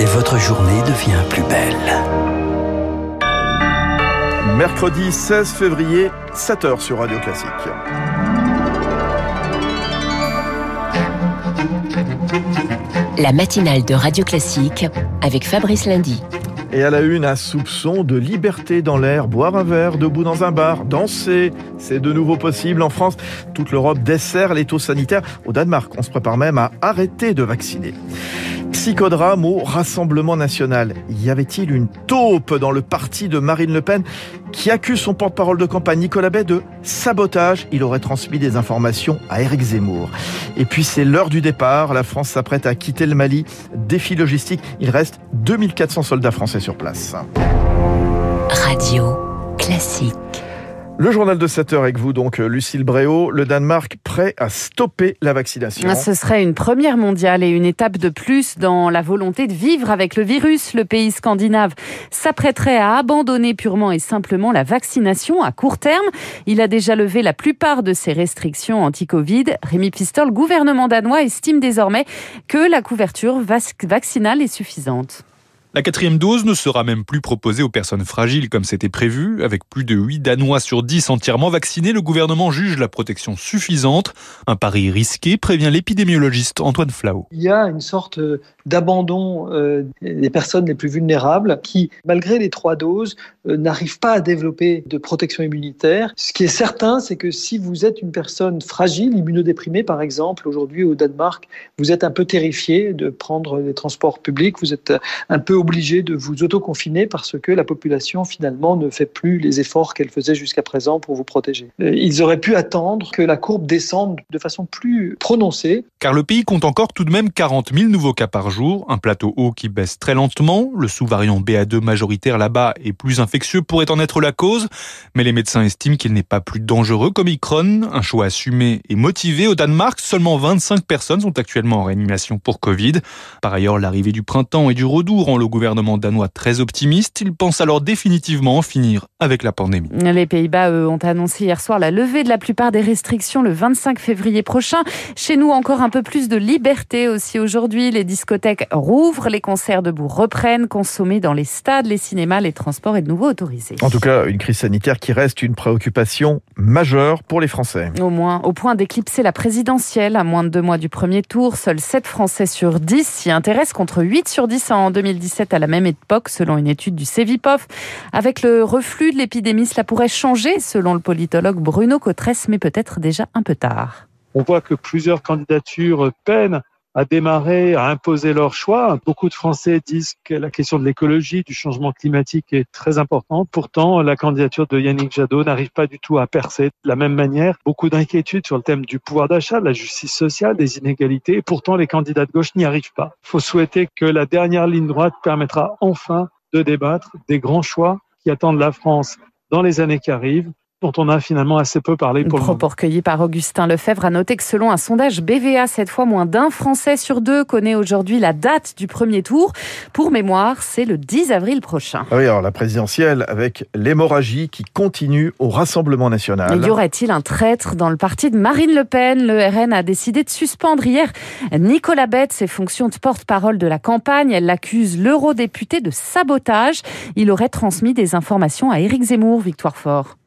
Et votre journée devient plus belle. Mercredi 16 février, 7h sur Radio Classique. La matinale de Radio Classique avec Fabrice Lundy. Et à la une, un soupçon de liberté dans l'air, boire un verre debout dans un bar, danser, c'est de nouveau possible en France. Toute l'Europe dessert les taux sanitaires. Au Danemark, on se prépare même à arrêter de vacciner. Psychodrame au Rassemblement national. Y avait-il une taupe dans le parti de Marine Le Pen qui accuse son porte-parole de campagne Nicolas Bay de sabotage? Il aurait transmis des informations à Éric Zemmour. Et puis c'est l'heure du départ. La France s'apprête à quitter le Mali. Défi logistique. Il reste 2400 soldats français sur place. Radio classique. Le journal de 7 heures avec vous, donc, Lucille Bréau. Le Danemark prêt à stopper la vaccination. Ce serait une première mondiale et une étape de plus dans la volonté de vivre avec le virus. Le pays scandinave s'apprêterait à abandonner purement et simplement la vaccination à court terme. Il a déjà levé la plupart de ses restrictions anti-Covid. Rémi Pistol, gouvernement danois, estime désormais que la couverture vaccinale est suffisante. La quatrième dose ne sera même plus proposée aux personnes fragiles comme c'était prévu. Avec plus de 8 Danois sur 10 entièrement vaccinés, le gouvernement juge la protection suffisante. Un pari risqué, prévient l'épidémiologiste Antoine Flau. Il y a une sorte d'abandon euh, des personnes les plus vulnérables qui, malgré les trois doses, euh, n'arrivent pas à développer de protection immunitaire. Ce qui est certain, c'est que si vous êtes une personne fragile, immunodéprimée par exemple, aujourd'hui au Danemark, vous êtes un peu terrifié de prendre les transports publics, vous êtes un peu obligé de vous autoconfiner parce que la population finalement ne fait plus les efforts qu'elle faisait jusqu'à présent pour vous protéger. Euh, ils auraient pu attendre que la courbe descende de façon plus prononcée. Car le pays compte encore tout de même 40 000 nouveaux cas par jour, un plateau haut qui baisse très lentement. Le sous-variant BA2 majoritaire là-bas est plus infectieux, pourrait en être la cause, mais les médecins estiment qu'il n'est pas plus dangereux qu'Omicron. Un choix assumé et motivé au Danemark. Seulement 25 personnes sont actuellement en réanimation pour Covid. Par ailleurs, l'arrivée du printemps et du redoux rend le gouvernement danois très optimiste. Il pense alors définitivement en finir avec la pandémie. Les Pays-Bas, eux, ont annoncé hier soir la levée de la plupart des restrictions le 25 février prochain. Chez nous, encore un peu plus de liberté aussi aujourd'hui. Les discothèques rouvrent, les concerts debout reprennent, consommés dans les stades, les cinémas, les transports et de nouveau autorisés. En tout cas, une crise sanitaire qui reste une préoccupation majeure pour les Français. Au moins, au point d'éclipser la présidentielle à moins de deux mois du premier tour, seuls 7 Français sur 10 s'y intéressent contre 8 sur 10 en 2017 à la même époque, selon une étude du Cevipof. Avec le reflux de l'épidémie, cela pourrait changer, selon le politologue Bruno Cotresse, mais peut-être déjà un peu tard. On voit que plusieurs candidatures peinent à démarrer, à imposer leur choix. Beaucoup de Français disent que la question de l'écologie, du changement climatique est très importante. Pourtant, la candidature de Yannick Jadot n'arrive pas du tout à percer de la même manière. Beaucoup d'inquiétudes sur le thème du pouvoir d'achat, de la justice sociale, des inégalités. pourtant, les candidats de gauche n'y arrivent pas. Il faut souhaiter que la dernière ligne droite permettra enfin de débattre des grands choix qui attendent la France dans les années qui arrivent dont on a finalement assez peu parlé pour Propos le recueillis par Augustin Lefebvre a noté que selon un sondage BVA, cette fois moins d'un Français sur deux connaît aujourd'hui la date du premier tour. Pour mémoire, c'est le 10 avril prochain. Ah oui, alors la présidentielle avec l'hémorragie qui continue au Rassemblement national. Y aurait-il un traître dans le parti de Marine Le Pen? Le RN a décidé de suspendre hier Nicolas Bette ses fonctions de porte-parole de la campagne. Elle l'accuse l'eurodéputé de sabotage. Il aurait transmis des informations à Éric Zemmour, Victoire Fort.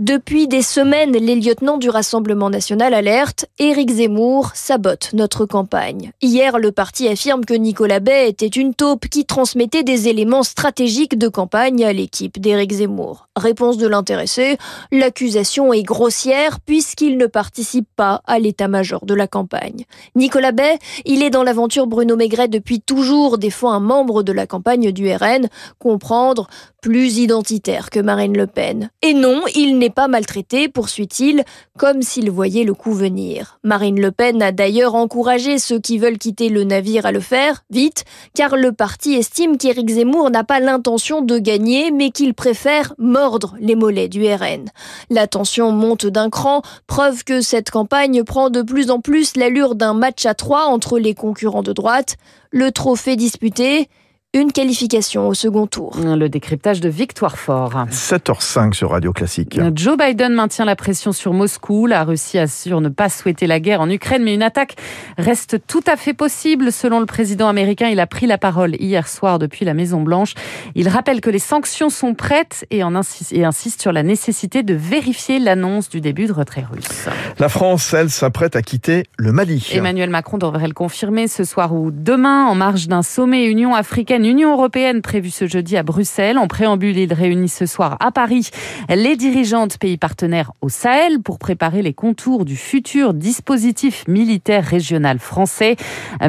Depuis des semaines, les lieutenants du Rassemblement national alertent Éric Zemmour sabote notre campagne. Hier, le parti affirme que Nicolas Bay était une taupe qui transmettait des éléments stratégiques de campagne à l'équipe d'Éric Zemmour. Réponse de l'intéressé, l'accusation est grossière puisqu'il ne participe pas à l'état-major de la campagne. Nicolas Bay, il est dans l'aventure Bruno Maigret depuis toujours, défend un membre de la campagne du RN, comprendre plus identitaire que Marine Le Pen. Et non, il n'est pas maltraité, poursuit-il, comme s'il voyait le coup venir. Marine Le Pen a d'ailleurs encouragé ceux qui veulent quitter le navire à le faire, vite, car le parti estime qu'Éric Zemmour n'a pas l'intention de gagner, mais qu'il préfère mordre les mollets du RN. La tension monte d'un cran, preuve que cette campagne prend de plus en plus l'allure d'un match à trois entre les concurrents de droite. Le trophée disputé, une qualification au second tour. Le décryptage de Victoire Fort. 7h05 sur Radio Classique. Joe Biden maintient la pression sur Moscou. La Russie assure ne pas souhaiter la guerre en Ukraine, mais une attaque reste tout à fait possible. Selon le président américain, il a pris la parole hier soir depuis la Maison Blanche. Il rappelle que les sanctions sont prêtes et, en insiste, et insiste sur la nécessité de vérifier l'annonce du début de retrait russe. La France, elle, s'apprête à quitter le Mali. Emmanuel Macron devrait le confirmer ce soir ou demain en marge d'un sommet Union africaine Union européenne prévu ce jeudi à Bruxelles. En préambule, il réunit ce soir à Paris les dirigeants pays partenaires au Sahel pour préparer les contours du futur dispositif militaire régional français.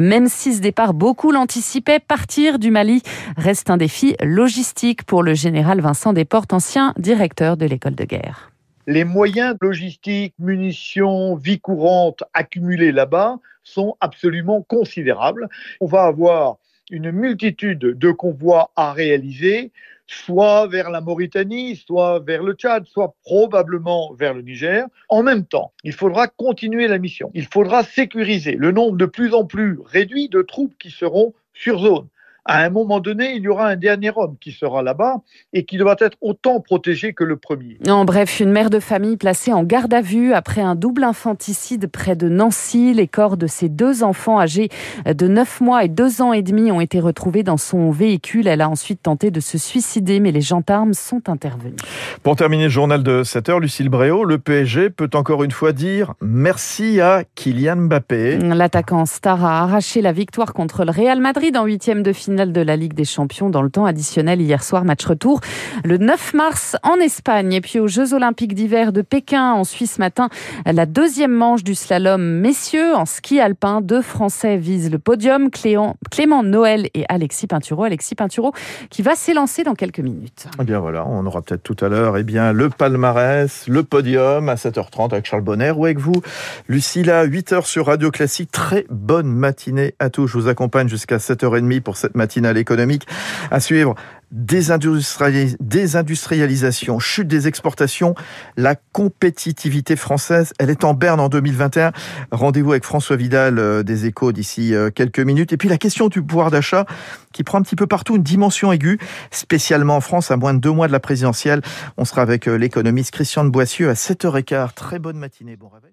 Même si ce départ, beaucoup l'anticipaient, partir du Mali reste un défi logistique pour le général Vincent Desportes, ancien directeur de l'école de guerre. Les moyens logistiques, munitions, vie courante accumulés là-bas sont absolument considérables. On va avoir une multitude de convois à réaliser, soit vers la Mauritanie, soit vers le Tchad, soit probablement vers le Niger. En même temps, il faudra continuer la mission. Il faudra sécuriser le nombre de plus en plus réduit de troupes qui seront sur zone à un moment donné, il y aura un dernier homme qui sera là-bas et qui doit être autant protégé que le premier. En bref, une mère de famille placée en garde à vue après un double infanticide près de Nancy. Les corps de ses deux enfants âgés de 9 mois et 2 ans et demi ont été retrouvés dans son véhicule. Elle a ensuite tenté de se suicider, mais les gendarmes sont intervenus. Pour terminer le journal de 7 heures, Lucille Bréau, le PSG peut encore une fois dire merci à Kylian Mbappé. L'attaquant star a arraché la victoire contre le Real Madrid en huitième de finale finale de la Ligue des Champions dans le temps additionnel hier soir, match retour le 9 mars en Espagne. Et puis aux Jeux Olympiques d'hiver de Pékin en Suisse matin, la deuxième manche du slalom messieurs en ski alpin. Deux Français visent le podium, Clément Noël et Alexis Pinturo. Alexis Pinturo qui va s'élancer dans quelques minutes. Eh bien voilà, on aura peut-être tout à l'heure eh bien, le palmarès, le podium à 7h30 avec Charles Bonner ou avec vous, Lucilla, 8h sur Radio Classique. Très bonne matinée à tous. Je vous accompagne jusqu'à 7h30 pour cette matinale économique. À suivre, désindustrialisation, chute des exportations, la compétitivité française, elle est en berne en 2021. Rendez-vous avec François Vidal euh, des Échos d'ici euh, quelques minutes. Et puis la question du pouvoir d'achat qui prend un petit peu partout une dimension aiguë, spécialement en France, à moins de deux mois de la présidentielle. On sera avec euh, l'économiste Christian de Boissieu à 7h15. Très bonne matinée, bon réveil.